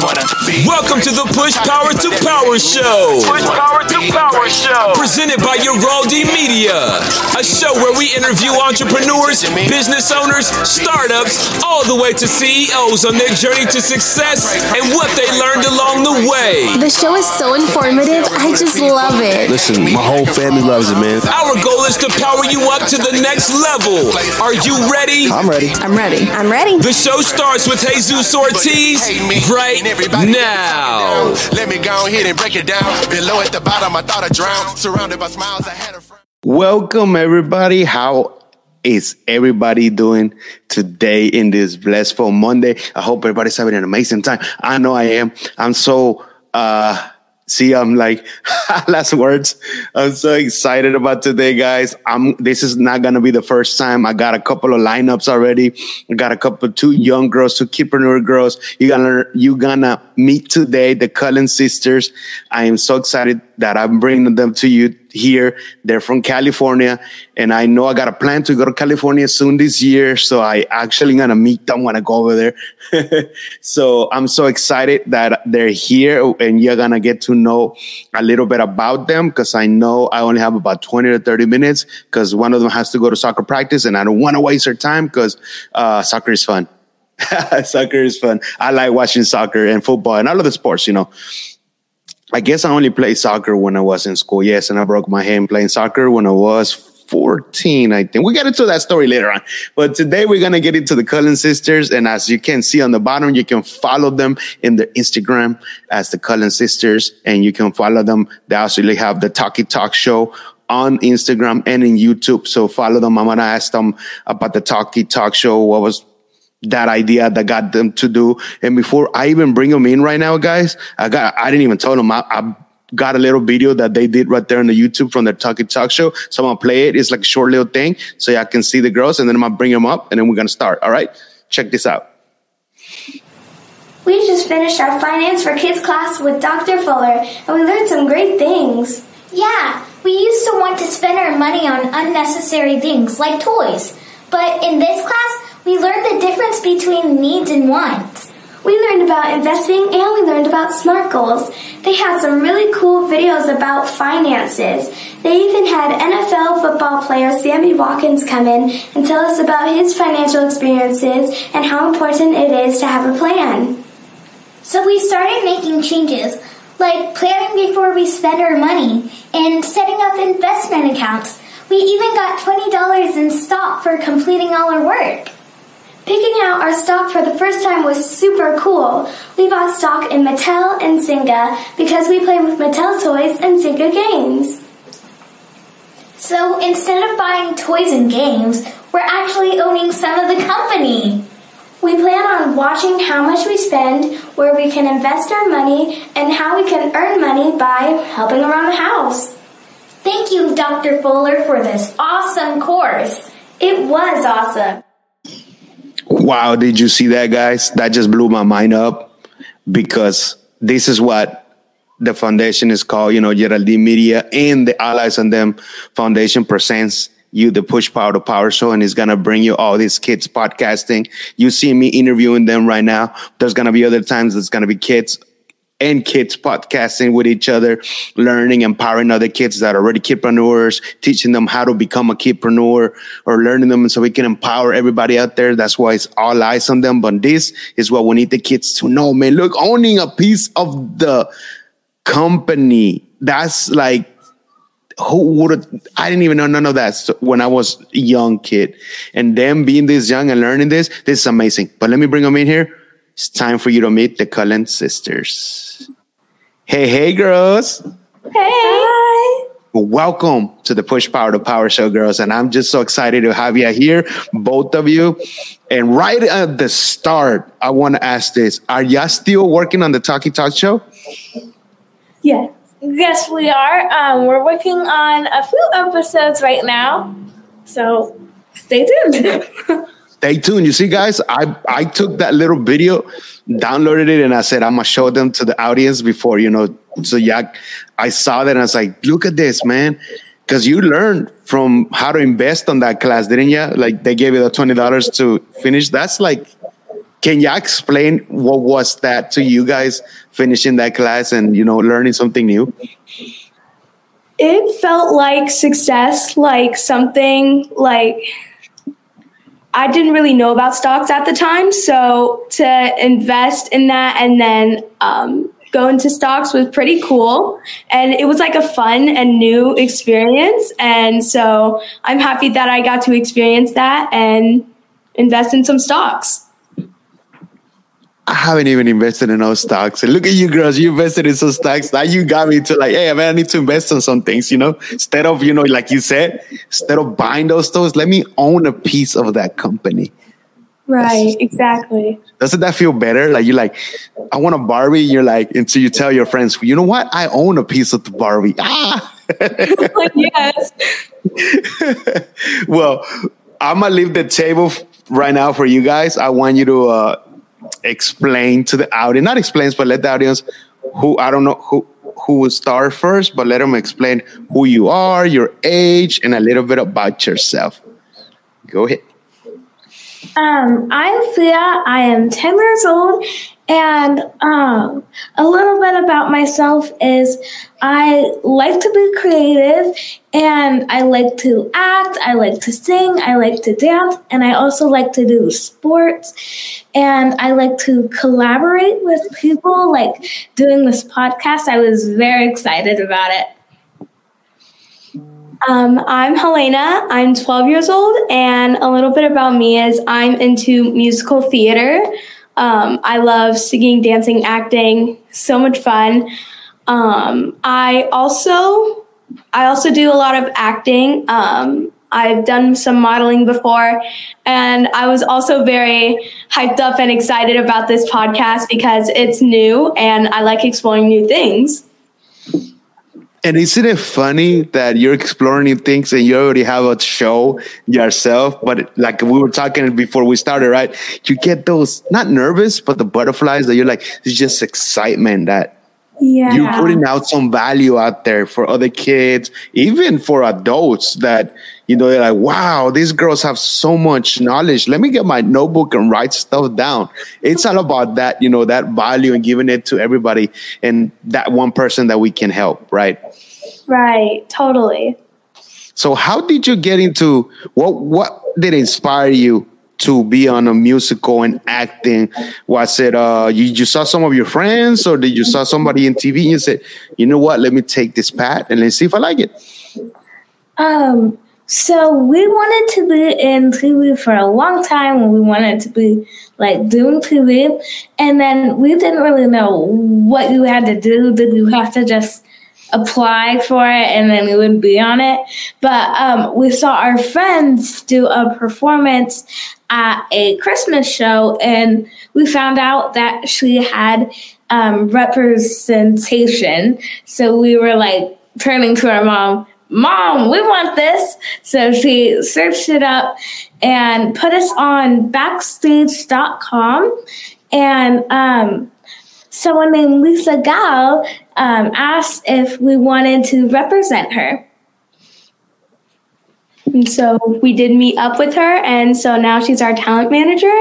wanna be. Welcome to the Push Power to Power Show. Push Power to Power Show. Presented by Yeraldy Media. A show where we interview entrepreneurs, business owners, startups, all the way to CEOs on their journey to success and what they learned along the way. The show is so informative. I just love it. Listen, my whole family loves it, man. Our goal is to power you up to the next level. Are you ready? I'm ready. I'm ready. I'm ready. The show starts with Jesus Ortiz right now. Let me go ahead and break it down. Below at the bottom, I thought I drowned. Surrounded by smiles, I had a friend. Welcome, everybody. How is everybody doing today in this blissful Monday? I hope everybody's having an amazing time. I know I am. I'm so, uh, see, I'm like, last words. I'm so excited about today, guys. I'm, this is not going to be the first time. I got a couple of lineups already. I got a couple, two young girls, two kidpreneur girls. You're gonna, you're gonna meet today the Cullen sisters. I am so excited that I'm bringing them to you here. They're from California, and I know I got a plan to go to California soon this year. So I actually gonna meet them when I go over there. so I'm so excited that they're here, and you're gonna get to know a little bit about them because I know I only have about 20 to 30 minutes because one of them has to go to soccer practice, and I don't want to waste their time because uh, soccer is fun. soccer is fun. I like watching soccer and football and all of the sports, you know. I guess I only played soccer when I was in school. Yes, and I broke my hand playing soccer when I was 14, I think. We get into that story later on. But today we're going to get into the Cullen sisters. And as you can see on the bottom, you can follow them in their Instagram as the Cullen sisters. And you can follow them. They also have the Talky Talk show on Instagram and in YouTube. So follow them. I'm going to ask them about the Talky Talk show. What was that idea that got them to do. And before I even bring them in right now, guys, I got, I didn't even tell them I, I got a little video that they did right there on the YouTube from their Talky Talk show. So I'm gonna play it. It's like a short little thing. So y'all can see the girls and then I'm gonna bring them up and then we're gonna start. All right. Check this out. We just finished our Finance for Kids class with Dr. Fuller, and we learned some great things. Yeah, we used to want to spend our money on unnecessary things like toys. But in this class, we learned the difference between needs and wants. We learned about investing and we learned about SMART goals. They had some really cool videos about finances. They even had NFL football player Sammy Watkins come in and tell us about his financial experiences and how important it is to have a plan. So we started making changes, like planning before we spend our money and setting up investment accounts. We even got $20 in stock for completing all our work. Picking out our stock for the first time was super cool. We bought stock in Mattel and Zynga because we play with Mattel toys and Zynga games. So instead of buying toys and games, we're actually owning some of the company. We plan on watching how much we spend, where we can invest our money, and how we can earn money by helping around the house. Thank you, Dr. Fuller, for this awesome course. It was awesome. Wow, did you see that, guys? That just blew my mind up because this is what the foundation is called, you know, Yeraldy Media and the All Eyes On Them Foundation presents you the Push Power to Power show and it's going to bring you all these kids podcasting. You see me interviewing them right now. There's going to be other times there's going to be kids and kids podcasting with each other, learning, empowering other kids that are already kidpreneurs, teaching them how to become a kidpreneur or learning them so we can empower everybody out there. That's why it's all eyes on them. But this is what we need the kids to know, man. Look, owning a piece of the company. That's like, who would have, I didn't even know none of that when I was a young kid. And them being this young and learning this, this is amazing. But let me bring them in here. It's time for you to meet the Cullen sisters. Hey, hey, girls. Hey. Welcome to the Push Power to Power Show, girls. And I'm just so excited to have you here, both of you. And right at the start, I want to ask this Are y'all still working on the Talky Talk show? Yes. Yes, we are. Um, we're working on a few episodes right now. So stay tuned. Stay tuned. You see, guys, I, I took that little video, downloaded it, and I said, I'm to show them to the audience before, you know. So, yeah, I saw that and I was like, look at this, man. Because you learned from how to invest on that class, didn't you? Like, they gave you the $20 to finish. That's like, can you explain what was that to you guys finishing that class and you know learning something new? It felt like success, like something like I didn't really know about stocks at the time. So to invest in that and then um, go into stocks was pretty cool. And it was like a fun and new experience. And so I'm happy that I got to experience that and invest in some stocks. I haven't even invested in those stocks. And look at you girls, you invested in some stocks. Now you got me to like, hey, man, I need to invest in some things, you know, instead of, you know, like you said, instead of buying those stocks, let me own a piece of that company. Right, exactly. Doesn't that feel better? Like you're like, I want a Barbie. You're like, until you tell your friends, you know what? I own a piece of the Barbie. Ah. yes. well, I'm gonna leave the table right now for you guys. I want you to uh, explain to the audience, not explain, but let the audience who I don't know who who will start first, but let them explain who you are, your age, and a little bit about yourself. Go ahead. Um, I'm Fia. I am 10 years old. And um, a little bit about myself is I like to be creative and I like to act, I like to sing, I like to dance, and I also like to do sports. And I like to collaborate with people, like doing this podcast. I was very excited about it. Um, I'm Helaina. I'm 12 years old, and a little bit about me is I'm into musical theater. Um, I love singing, dancing, acting. So much fun. Um, I also I also do a lot of acting. Um, I've done some modeling before, and I was also very hyped up and excited about this podcast because it's new and I like exploring new things. And isn't it funny that you're exploring new things and you already have a show yourself? But like we were talking before we started, right? You get those not nervous, but the butterflies that you're like, it's just excitement that yeah. you're putting out some value out there for other kids, even for adults that, you know, they're like, wow, these girls have so much knowledge. Let me get my notebook and write stuff down. It's all about that, you know, that value and giving it to everybody and that one person that we can help, right? Right, totally. So how did you get into what what did inspire you to be on a musical and acting? Was it uh you, you saw some of your friends or did you saw somebody in TV and you said, you know what, let me take this path and let's see if I like it? Um so we wanted to be in TV for a long time we wanted to be like doing TV and then we didn't really know what you had to do. Did you have to just apply for it and then we would be on it. But um, we saw our friends do a performance at a Christmas show and we found out that she had um, representation. So we were like turning to our mom, Mom, we want this. So she searched it up and put us on backstage.com. And um, someone named Lisa Gao um, asked if we wanted to represent her. And so we did meet up with her, and so now she's our talent manager,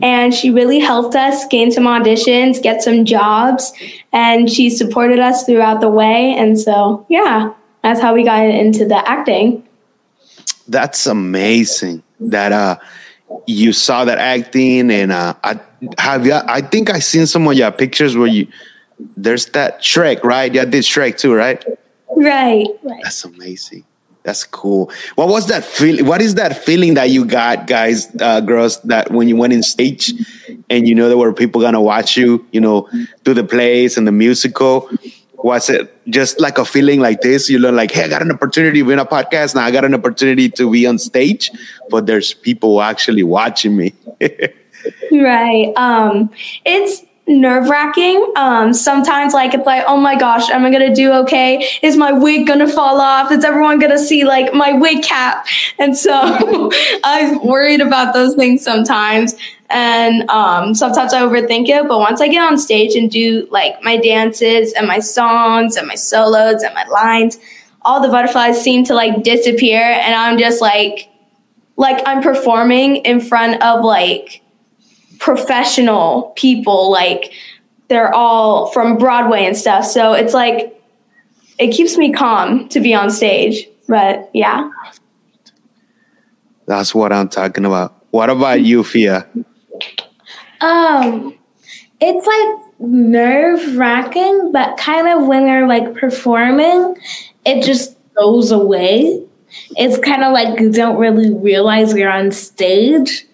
and she really helped us gain some auditions, get some jobs, and she supported us throughout the way. And so, yeah, that's how we got into the acting. That's amazing. That uh, you saw that acting, and uh, I have you. I think I seen some of your pictures where you there's that Shrek, right? Yeah, did Shrek too, right? Right. right. That's amazing. That's cool. What was that feeling? What is that feeling that you got, guys, uh, girls, that when you went in stage and you know there were people gonna watch you, you know, do the plays and the musical? Was it just like a feeling like this? You know, like, hey, I got an opportunity to be a podcast. Now I got an opportunity to be on stage, but there's people actually watching me. right. Um, it's nerve wracking. Um, sometimes like it's like, oh my gosh, am I gonna do okay? Is my wig gonna fall off? Is everyone gonna see like my wig cap? And so I'm worried about those things sometimes. And um, sometimes I overthink it, but once I get on stage and do like my dances and my songs and my solos and my lines, all the butterflies seem to like disappear, and I'm just like, like I'm performing in front of like professional people. Like they're all from Broadway and stuff. So it's like it keeps me calm to be on stage. But yeah. That's what I'm talking about. What about you, Fia? Um, it's like nerve wracking, but kind of when you're like performing, it just goes away. It's kind of like you don't really realize you're on stage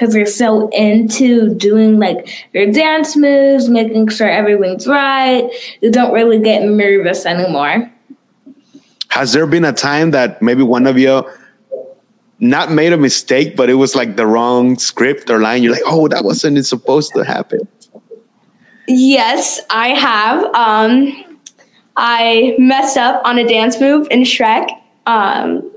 because you're so into doing like your dance moves, making sure everything's right. You don't really get nervous anymore. Has there been a time that maybe one of you not made a mistake, but it was like the wrong script or line? You're like, oh, that wasn't supposed to happen. Yes, I have. Um, I messed up on a dance move in Shrek. Um,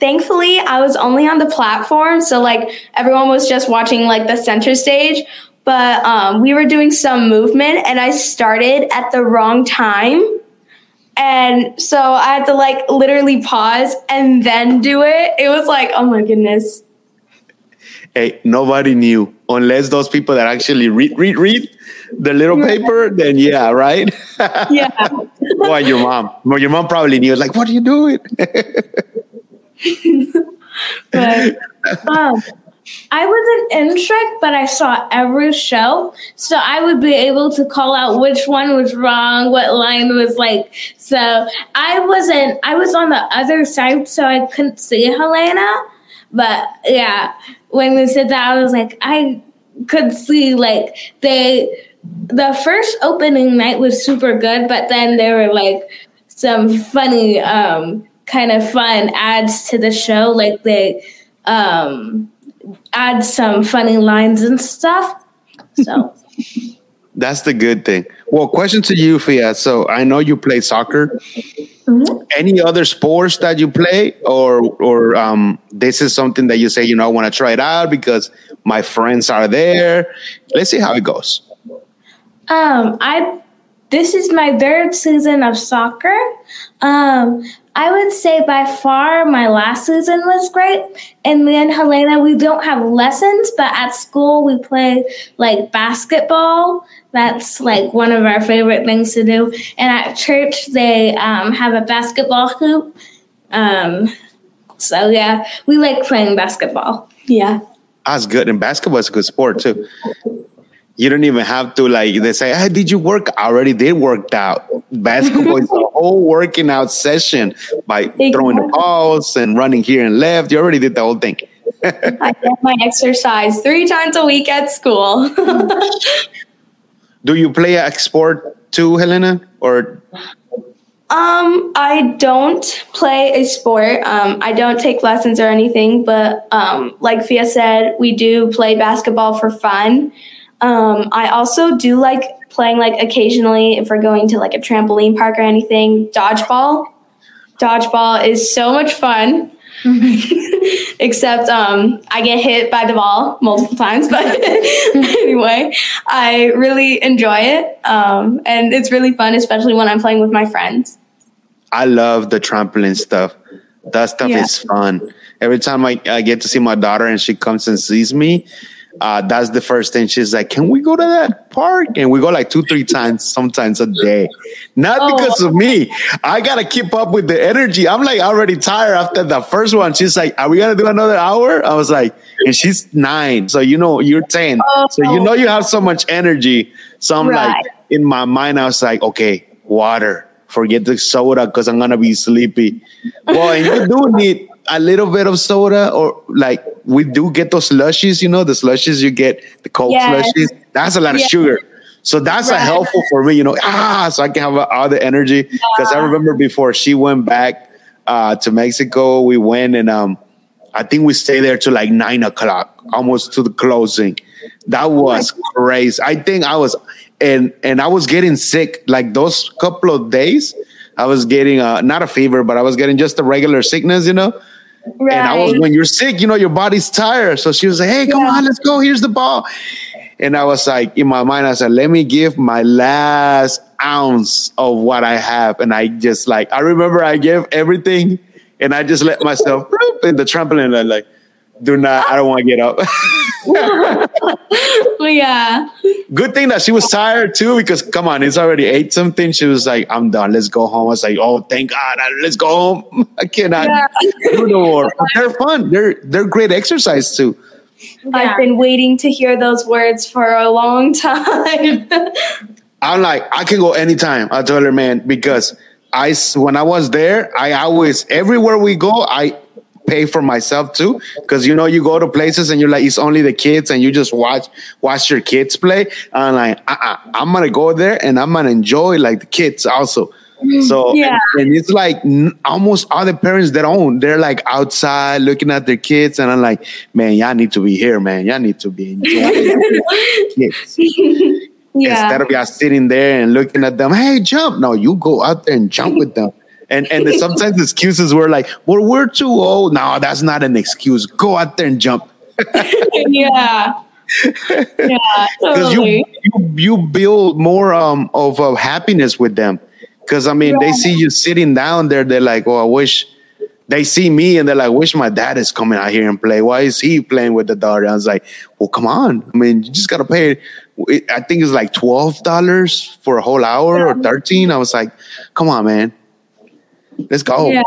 thankfully, I was only on the platform, so like everyone was just watching like the center stage. But um, we were doing some movement, and I started at the wrong time. And so I had to like literally pause and then do it. It was like, oh my goodness. Hey, nobody knew unless those people that actually read, read, read the little paper. Then yeah, right? Yeah. Why your mom? Well, your mom probably knew. Like, what are you doing? But um, I wasn't in Shrek, but I saw every show, so I would be able to call out which one was wrong, what line was like. So I wasn't. I was on the other side, so I couldn't see Helaina. But yeah, when they said that, I was like, I could see like they. The first opening night was super good, but then there were like some funny, um, kind of fun adds to the show. Like they um, add some funny lines and stuff. So That's the good thing. Well, question to you, Fia. So I know you play soccer. Any other sports that you play, or or um, this is something that you say, you know, I want to try it out because my friends are there. Let's see how it goes. Um, I this is my third season of soccer. Um, I would say by far my last season was great. And me and Helaina, we don't have lessons, but at school we play like basketball. That's like one of our favorite things to do. And at church they um, have a basketball hoop. Um, so yeah, we like playing basketball. Yeah. That's good. And basketball is a good sport too. You don't even have to like they say, hey, did you work? I already did worked out. Basketball is a whole working out session by throwing the balls and running here and left. You already did the whole thing. I get my exercise three times a week at school. Do you play a sport too, Helaina? Or Um, I don't play a sport. Um, I don't take lessons or anything, but um, like Fia said, we do play basketball for fun. Um, I also do like playing like occasionally if we're going to like a trampoline park or anything. Dodgeball. Dodgeball is so much fun. Except um, I get hit by the ball multiple times, but anyway, I really enjoy it, um, and it's really fun, especially when I'm playing with my friends. I love the trampoline stuff. That stuff Yeah. is fun. Every time I, I get to see my daughter and she comes and sees me, uh, that's the first thing. She's like, Can we go to that park? And we go like two, three times, sometimes a day. Not Oh. because of me. I got to keep up with the energy. I'm like already tired after the first one. She's like, Are we to do another hour? I was like, And she's nine. So, you know, you're 10. So, you know, you have so much energy. So, I'm like, in my mind, I was like, Okay, water. Forget the soda because I'm gonna be sleepy. Well, and you do need a little bit of soda, or like we do get those slushies. You know, the slushies you get, the cold Yes. slushies. That's a lot of sugar. So that's a helpful for me. You know, ah, so I can have all the energy. Because I remember before she went back uh, to Mexico, we went and um, I think we stayed there till like nine o'clock, almost to the closing. That was crazy. I think I was and and I was getting sick like those couple of days. I was getting uh, not a fever, but I was getting just a regular sickness, you know. Right. And I was when you're sick, you know, your body's tired. So she was like, "Hey, come Yeah. on, let's go. Here's the ball." And I was like, in my mind, I said, "Let me give my last ounce of what I have." And I just like, I remember I gave everything, and I just let myself in the trampoline. And like, do not, I don't want to get up. Oh, yeah. Good thing that she was tired too, because come on, it's already eight something. She was like, "I'm done. Let's go home." I was like, "Oh, thank God, let's go home." I cannot Yeah. do no more. They're fun. They're they're great exercise too. I've been waiting to hear those words for a long time. I'm like, I can go anytime. I told her, man, because I when I was there, I always everywhere we go, I pay for myself too. Because you know, you go to places and you're like, it's only the kids, and you just watch watch your kids play. I'm like, uh-uh, I'm gonna go there and I'm gonna enjoy like the kids also. Mm-hmm. So Yeah. and, and it's like n- almost all the parents that own, they're like outside looking at their kids, and I'm like, man, y'all need to be here, man. Y'all need to be kids yeah. instead of y'all sitting there and looking at them, hey, jump. No, you go out there and jump with them. And and sometimes excuses were like, well, we're too old. No, that's not an excuse. Go out there and jump. yeah. Yeah, Because you, you you build more um of uh, happiness with them. Because I mean, they see you sitting down there, they're like, oh, I wish they see me and they're like, wish my dad is coming out here and play. Why is he playing with the daughter? I was like, well, come on. I mean, you just gotta pay. I think it's like twelve dollars for a whole hour or thirteen. I was like, come on, man, let's go. Yeah.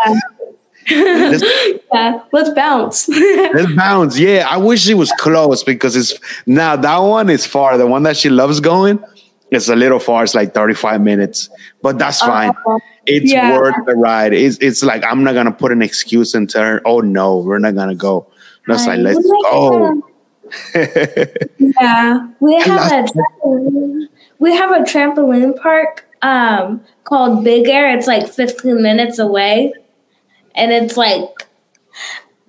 Let's, yeah. Let's bounce. let's bounce. Yeah, I wish it was close because it's now that one is far. The one that she loves going, it's a little far. It's like thirty five minutes, but that's uh-huh. fine. Oh, it's yeah. worth the ride. It's it's like I'm not gonna put an excuse tell her, oh no, we're not gonna go. No, it's like let's go. Yeah, we have a trampoline, we have a trampoline park um called Big Air. It's like 15 minutes away, and it's like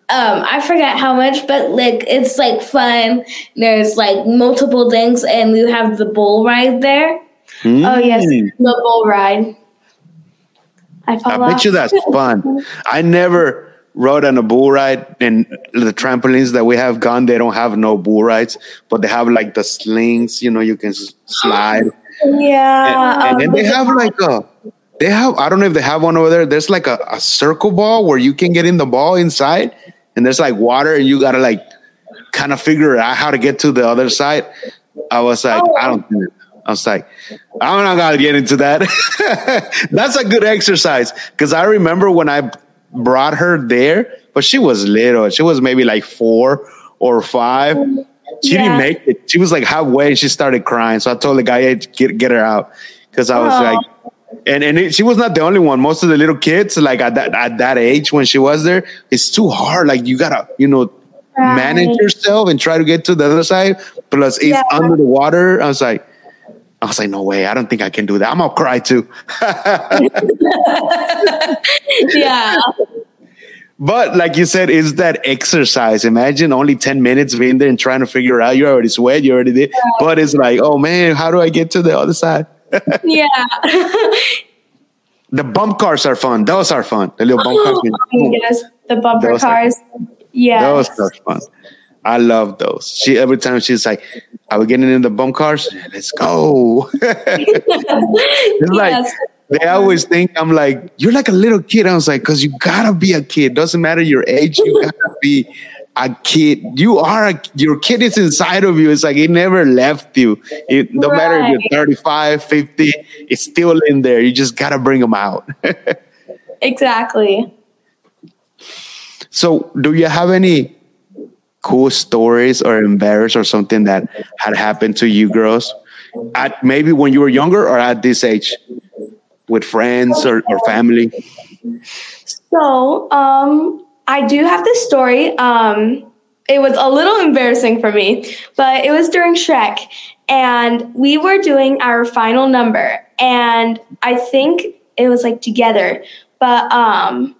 um I forget how much, but like it's like fun. There's like multiple things, and we have the bull ride there. Oh yes, Mm. the bull ride. I I bet off. you that's fun. I never rode on a bull ride, and the trampolines that we have gone, they don't have no bull rides, but they have like the slings. You know, you can s- slide. Yeah. and um, then they have like a they have i don't know if they have one over there. There's like a, a circle ball where you can get in the ball inside and there's like water and you gotta like kind of figure out how to get to the other side. I was like oh. i don't think i was like i'm not gonna get into that. That's a good exercise because i remember when i brought her there but she was little. She was maybe like four or five she didn't make it. She was like halfway and she started crying. So I told the guy, hey, get, get her out. Because I was Aw. like, and, and it, she was not the only one. Most of the little kids, like at that, at that age when she was there, it's too hard. Like you gotta, you know, manage yourself and try to get to the other side. Plus it's Yeah. under the water. I was like, I was like, no way. I don't think I can do that. I'm gonna cry too. yeah. But like you said, is that exercise? Imagine only 10 minutes being there and trying to figure out. You already sweat, you already did. But it's like, oh man, how do I get to the other side? Yeah. The bump cars are fun. Those are fun. The little bump cars. oh, oh my goodness, the bumper Those cars. Yeah. Those are fun. I love those. She every time she's like, "Are we getting in the bump cars? Let's go!" it's like Yes. They always think I'm like, "You're like a little kid." I was like, "Cause you gotta be a kid. Doesn't matter your age. You gotta be a kid. You are a, your kid is inside of you. It's like it never left you. It, no matter if you're 35, 50, it's still in there. You just gotta bring them out." Exactly. So, do you have any cool stories or embarrassed or something that had happened to you girls at maybe when you were younger or at this age with friends or, or family? So, um, I do have this story. Um, it was a little embarrassing for me, but it was during Shrek, and we were doing our final number, and I think it was like together, but um,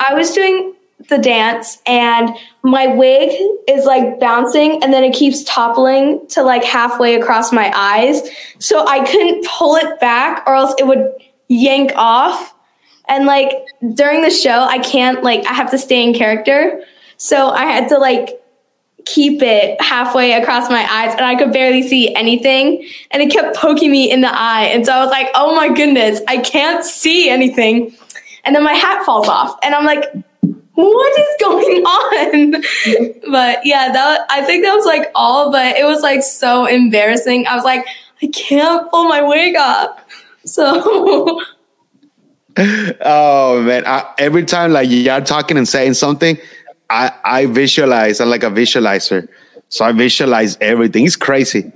I was doing the dance, and my wig is like bouncing, and then it keeps toppling to like halfway across my eyes, so I couldn't pull it back, or else it would yank off. And like during the show, I can't like I have to stay in character. So I had to like keep it halfway across my eyes and I could barely see anything. And it kept poking me in the eye. And so I was like, oh my goodness, I can't see anything. And then my hat falls off. And I'm like, what is going on? but yeah, that I think that was like all, but it was like so embarrassing. I was like, I can't pull my wig off. So oh man, I, every time like you're talking and saying something, I I visualize. I'm like a visualizer, so I visualize everything. It's crazy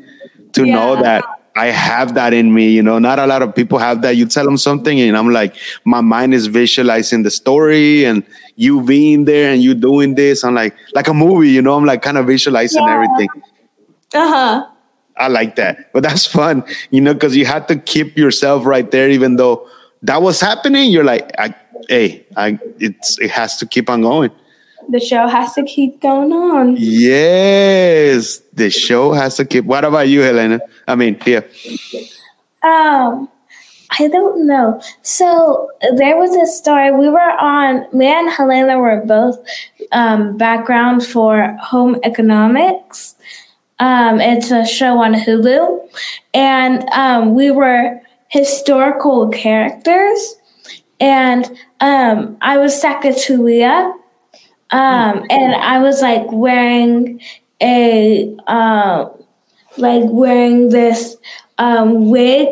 to yeah. know that I have that in me. You know, not a lot of people have that. You tell them something, and I'm like, my mind is visualizing the story and you being there and you doing this. I'm like, like a movie. You know, I'm like kind of visualizing yeah. everything. Uh huh. I like that, but that's fun. You know, because you have to keep yourself right there, even though that was happening. You're like, I, hey, I, it's it has to keep on going the show has to keep going on. Yes, the show has to keep. What about you, Helaina? I mean, yeah. Um, I don't know. So there was a story. We were on. Me and Helaina were both um, background for home economics. Um, it's a show on Hulu, and um, we were historical characters. And um, I was Sacagawea, um, and I was like wearing a um, like wearing this um, wig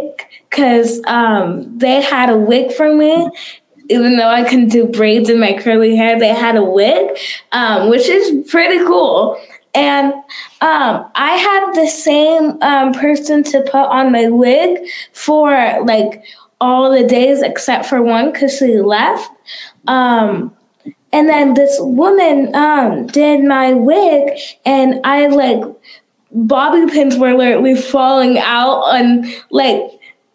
because um, they had a wig for me. Even though I couldn't do braids in my curly hair, they had a wig, um, which is pretty cool. And um, I had the same um, person to put on my wig for like all the days except for one because she left. Um, and then this woman um, did my wig, and I like bobby pins were literally falling out on like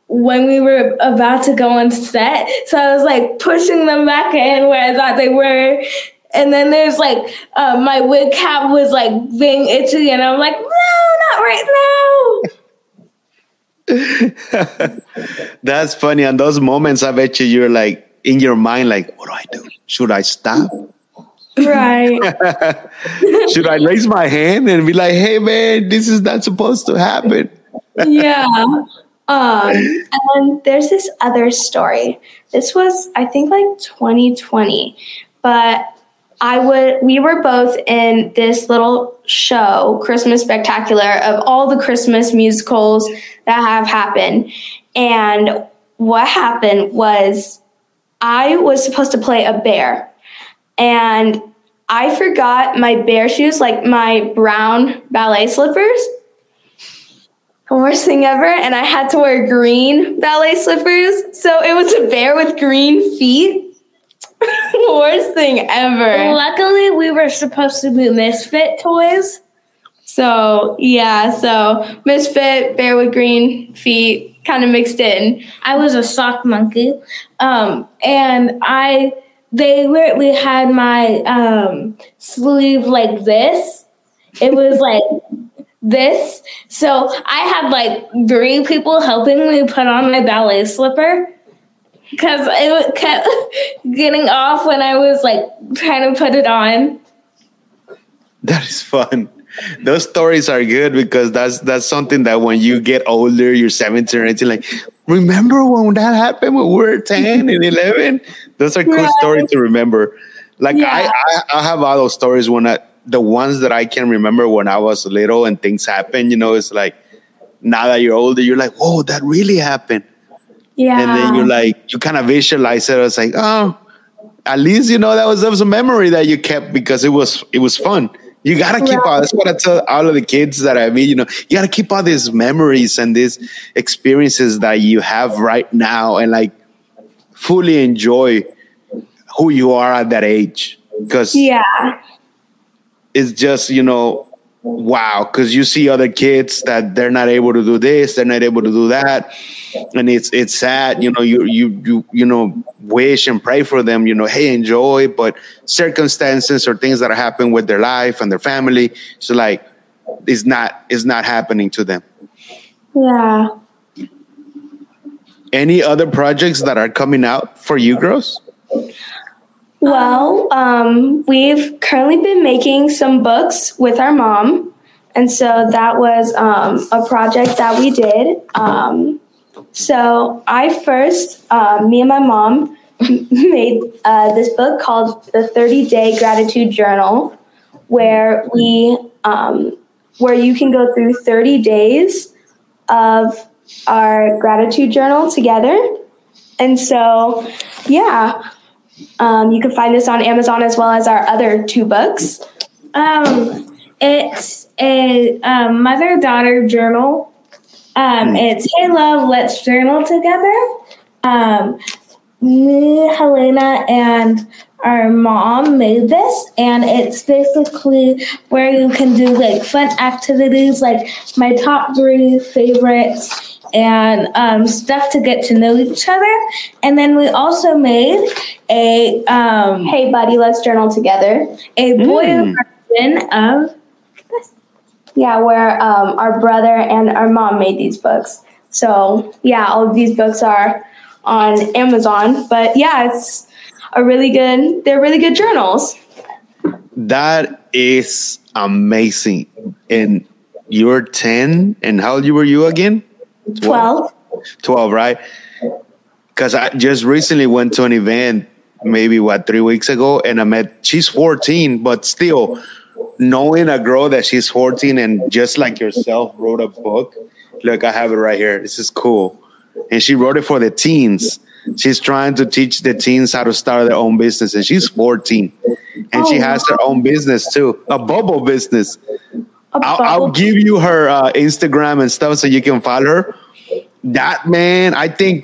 when we were about to go on set. So I was like pushing them back in where I thought they were. And then there's like uh, my wig cap was like being itchy, and I'm like, no, not right now. That's funny. And those moments, I bet you you're like in your mind, like, what do I do? Should I stop? Right. Should I raise my hand and be like, hey, man, this is not supposed to happen? yeah. Um, and there's this other story. This was, I think, like 2020, but I would. We were both in this little show, Christmas Spectacular, of all the Christmas musicals that have happened. And what happened was I was supposed to play a bear. And I forgot my bear shoes, like my brown ballet slippers. Worst thing ever. And I had to wear green ballet slippers. So it was a bear with green feet. Worst thing ever. Luckily, we were supposed to be misfit toys. So, yeah, so misfit, bear with green feet, kind of mixed in. I was a sock monkey, um, and I they literally had my um, sleeve like this. It was like this. So I had like three people helping me put on my ballet slipper because it kept getting off when I was like trying to put it on. That is fun those stories are good because that's that's something that when you get older, you're 17 or 18, like, remember when that happened when we were 10 and 11? Those are cool right. stories to remember. Like yeah. I, I, I have all those stories when I the ones that I can remember when I was little and things happen, you know, it's like now that you're older, you're like, whoa, that really happened. Yeah. And then you're like, you kind of visualize it. I was like, oh, at least you know that was, that was a memory that you kept because it was it was fun. You gotta keep all. That's what I tell all of the kids that I meet. You know, you gotta keep all these memories and these experiences that you have right now, and like fully enjoy who you are at that age. Because yeah, it's just you know wow because you see other kids that they're not able to do this they're not able to do that and it's it's sad you know you you you you know wish and pray for them you know hey enjoy but circumstances or things that are happening with their life and their family so like it's not it's not happening to them yeah any other projects that are coming out for you girls well, um, we've currently been making some books with our mom. And so that was um, a project that we did. Um, so I first, uh, me and my mom made uh, this book called the 30 Day Gratitude Journal, where we um, where you can go through 30 days of our gratitude journal together. And so, yeah, um, you can find this on Amazon as well as our other two books. Um, it's a um, mother daughter journal. Um, it's Hey Love, Let's Journal Together. Um, me, Helaina, and our mom made this, and it's basically where you can do like fun activities, like my top three favorites, and um, stuff to get to know each other. And then we also made a um, Hey, buddy, let's journal together. a boy Mm. version of Yeah, where um, our brother and our mom made these books. So, yeah, all of these books are on Amazon. But yeah, it's a really good, they're really good journals. That is amazing. And you're 10, and how old were you again? 12. 12, right? Because I just recently went to an event, maybe what, three weeks ago, and I met, she's 14, but still knowing a girl that she's 14 and just like yourself wrote a book. Look, I have it right here. This is cool. And she wrote it for the teens. She's trying to teach the teens how to start their own business, and she's 14. And she has her own business too, a bubble business. I'll, I'll give you her uh, Instagram and stuff so you can follow her. That man, I think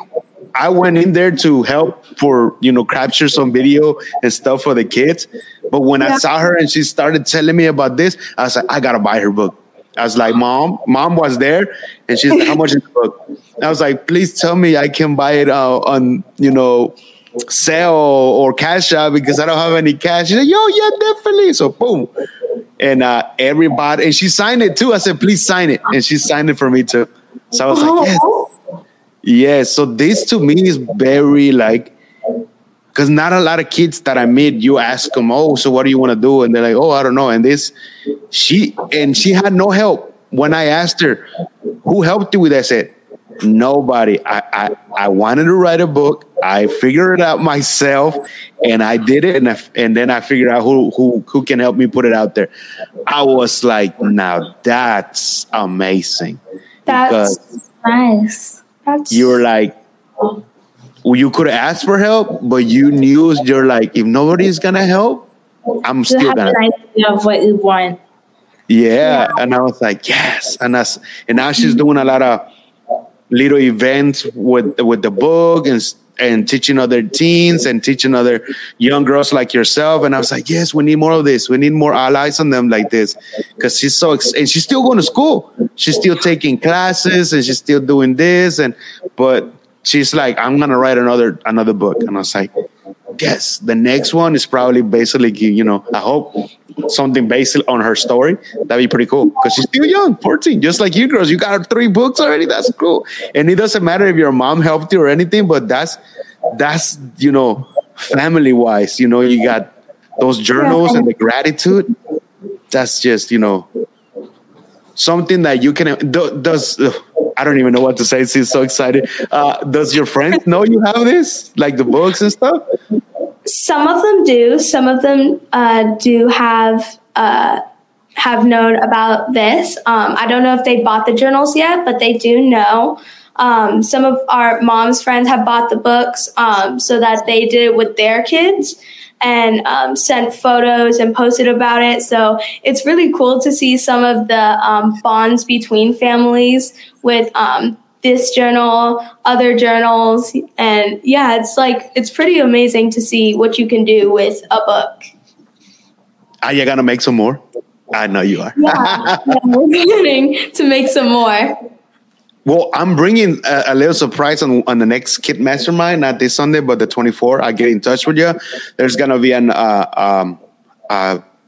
I went in there to help for you know capture some video and stuff for the kids. But when I saw her and she started telling me about this, I was like, I gotta buy her book. I was like, Mom, Mom was there, and she's like, How much is the book? I was like, Please tell me I can buy it uh, on you know sale or cash out because I don't have any cash. She's like, Yo, yeah, definitely. So boom, and uh, everybody, and she signed it too. I said, Please sign it, and she signed it for me too. So I was like, Yes. Yes, so this to me is very like, because not a lot of kids that I meet, you ask them, oh, so what do you want to do? And they're like, oh, I don't know. And this, she, and she had no help. When I asked her, who helped you with that? I said, nobody. I, I, I wanted to write a book. I figured it out myself and I did it. And, I, and then I figured out who, who, who can help me put it out there. I was like, now that's amazing. That's nice. That's you were like you could ask for help, but you knew you're like, if nobody's gonna help, I'm You still have gonna. an idea of what you want. Yeah. And I was like, yes. And that's and now she's doing a lot of little events with with the book and and teaching other teens and teaching other young girls like yourself. And I was like, yes, we need more of this. We need more allies on them like this. Cause she's so ex- and she's still going to school. She's still taking classes and she's still doing this. And but she's like, I'm gonna write another another book. And I was like, yes, the next one is probably basically, you know, I hope something based on her story. That'd be pretty cool because she's still young, 14, just like you girls. You got three books already. That's cool. And it doesn't matter if your mom helped you or anything, but that's that's you know, family wise, you know, you got those journals and the gratitude. That's just you know something that you can do, does. I don't even know what to say. She's so excited. Uh, does your friends know you have this, like the books and stuff? Some of them do. Some of them uh, do have uh, have known about this. Um, I don't know if they bought the journals yet, but they do know. Um, some of our mom's friends have bought the books um, so that they did it with their kids and um, sent photos and posted about it. So it's really cool to see some of the um, bonds between families with um, this journal, other journals, and yeah, it's like it's pretty amazing to see what you can do with a book. Are you gonna make some more? I know you are. Yeah, yeah, we're planning to make some more. Well, I'm bringing a, a little surprise on, on the next Kid Mastermind, not this Sunday, but the 24th. I get in touch with you. There's gonna be an uh, um,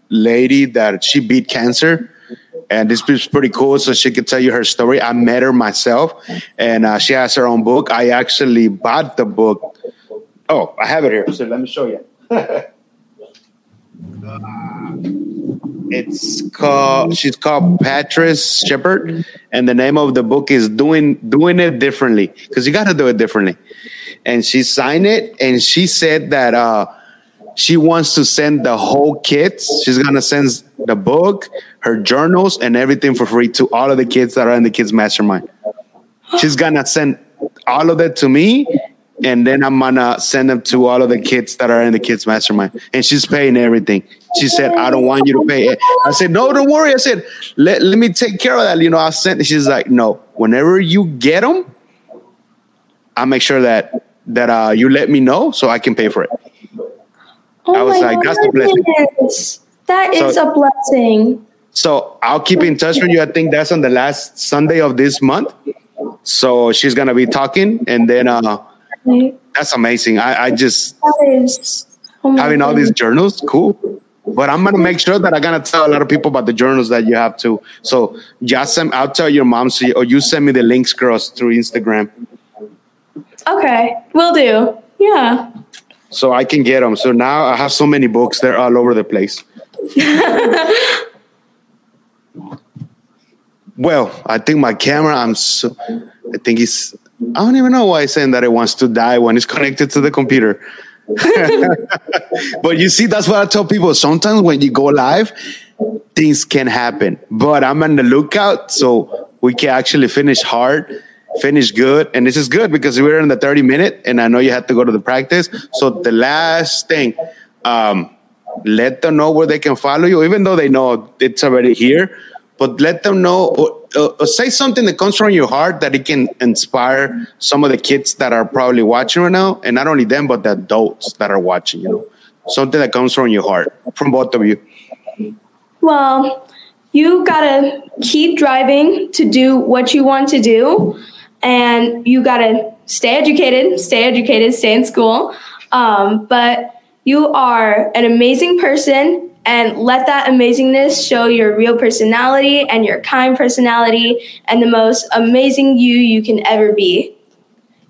lady that she beat cancer, and this is pretty cool. So she could tell you her story. I met her myself, and uh, she has her own book. I actually bought the book. Oh, I have it here. So let me show you. It's called. She's called Patrice Shepard, and the name of the book is "Doing Doing It Differently" because you got to do it differently. And she signed it, and she said that uh, she wants to send the whole kits. She's gonna send the book, her journals, and everything for free to all of the kids that are in the kids mastermind. She's gonna send all of that to me, and then I'm gonna send them to all of the kids that are in the kids mastermind. And she's paying everything. She said, "I don't want you to pay it." I said, "No, don't worry." I said, "Let let me take care of that." You know, I sent. She's like, "No, whenever you get them, I'll make sure that that uh, you let me know so I can pay for it." Oh I was like, "That's a blessing." goodness. That is So- a blessing. So I'll keep in touch with you. I think that's on the last Sunday of this month. So she's gonna be talking, and then uh, that's amazing. I, I just oh having all these journals, cool. But I'm gonna make sure that I'm gonna tell a lot of people about the journals that you have too. So just send, I'll tell your mom, so you, or you send me the links, girls, through Instagram, Okay, will do. Yeah. so I can get them. So now I have so many books; they're all over the place. well, I think my camera. I'm so. I think it's. I don't even know why it's saying that it wants to die when it's connected to the computer. but you see, that's what I tell people. Sometimes when you go live, things can happen. But I'm on the lookout, so we can actually finish hard, finish good, and this is good because we're in the 30 minute, and I know you had to go to the practice. So the last thing, um, let them know where they can follow you, even though they know it's already here. But let them know, or say something that comes from your heart that it can inspire some of the kids that are probably watching right now, and not only them, but the adults that are watching. You know, something that comes from your heart, from both of you. Well, you gotta keep driving to do what you want to do, and you gotta stay educated, stay educated, stay in school. Um, but you are an amazing person, and let that amazingness show your real personality and your kind personality and the most amazing you you can ever be.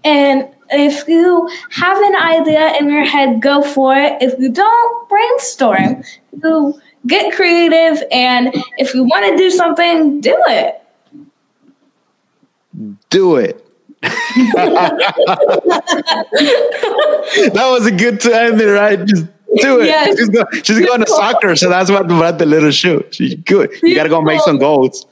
And if you have an idea in your head, go for it. If you don't, brainstorm. You get creative, and if you want to do something, do it. Do it. that was a good time right? Just do it. Yes. She's, go, she's going to soccer, so that's what about the little shoe. She's good. You got to go make some goals.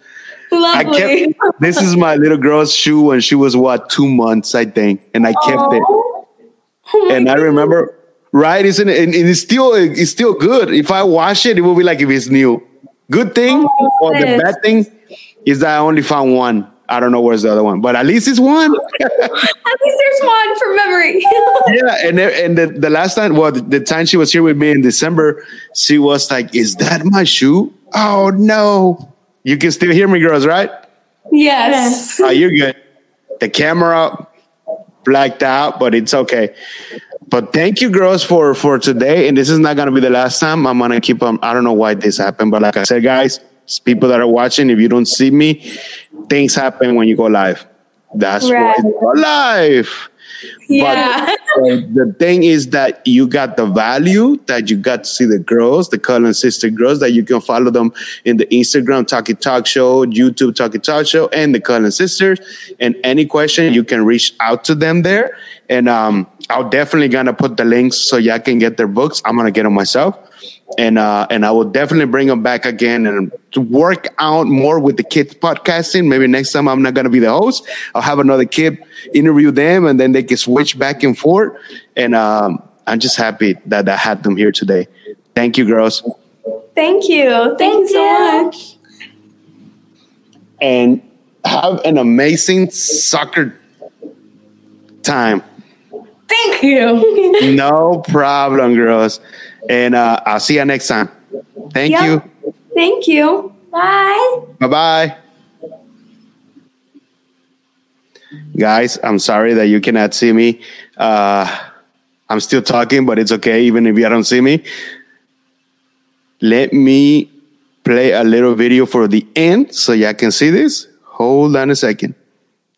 I Lovely. kept this is my little girl's shoe when she was what two months, I think, and I kept it. Oh And I remember, right? Isn't it? And and it's still it's still good. If I wash it, it will be like if it's new. Good thing Oh, or the bad thing is that I only found one. I don't know where's the other one, but at least it's one. At least there's one for memory. yeah, and the- and the, the last time, well, the, the time she was here with me in December, she was like, "Is that my shoe? Oh no!" You can still hear me, girls, right? yes. Oh, you're good. The camera blacked out, but it's okay. But thank you, girls, for for today. And this is not gonna be the last time. I'm gonna keep on. I don't know why this happened, but like I said, guys, people that are watching, if you don't see me, things happen when you go live. That's why Right. you go live. Yeah. But the thing is that you got the value that you got to see the girls, the Cullen sister girls, that you can follow them in the Instagram Talky Talk Show, YouTube Talky Talk Show, and the Cullen sisters. And any question, you can reach out to them there. And um, I'll definitely gonna put the links so y'all can get their books. I'm gonna get them myself. And uh, and I will definitely bring them back again and to work out more with the kids podcasting. Maybe next time I'm not gonna be the host. I'll have another kid interview them, and then they can switch back and forth. And um, I'm just happy that I had them here today. Thank you, girls, Thank you. Thank, you so much. and have an amazing soccer time. Thank you. No problem, girls. And uh, I'll see you next time. Thank Yep. you. Thank you. Bye. Bye bye. Guys, I'm sorry that you cannot see me. Uh, I'm still talking, but it's okay, even if you don't see me. Let me play a little video for the end so y'all can see this. Hold on a second.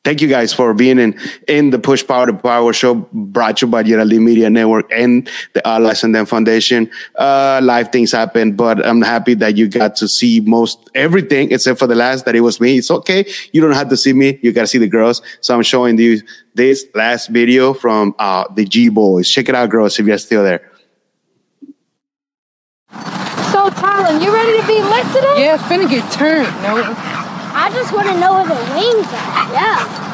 Thank you guys for being in in the Push Power to Power show brought to you by Yeraldy Media Network and the All Eyes on Them Foundation. Uh, live things happen, but I'm happy that you got to see most everything except for the last that it was me. It's okay. You don't have to see me. You got to see the girls. So I'm showing you this last video from uh, the G Boys. Check it out, girls, if you're still there. So, Tyler, you ready to be lit today? Yeah, it's finna get turned, no? I just want to know where the wings are. Yeah.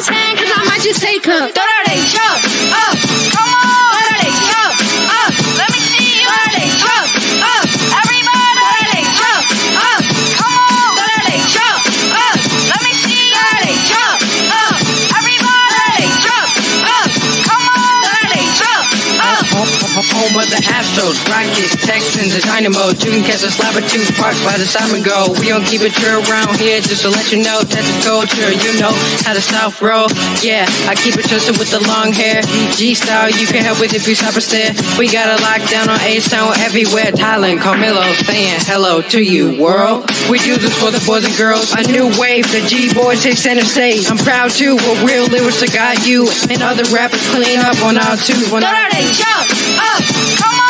Girl's hand, cause I might just take her. Throw that up. Uh, come on, up. Uh, let me see you. Up. Everybody, up. Come on, up. Uh, let me see you. Up. Everybody, up. Come on, up. The Astros, Rockets, Texans, and Dynamo. You can catch us live at two parks by the Simon Go. We don't keep it true around here, just to let you know that's the culture. You know how the South roll. Yeah, I keep it twisted with the long hair. G style, you can help with if you stop and stare. We got a lockdown on A Town everywhere. Thailand, Carmelo saying hello to you, world. We do this for the boys and girls. A new wave, the G boys take center stage. I'm proud too, with real lyrics to guide you. And other rappers clean up on our two. Throw that ain't chop up. Come on,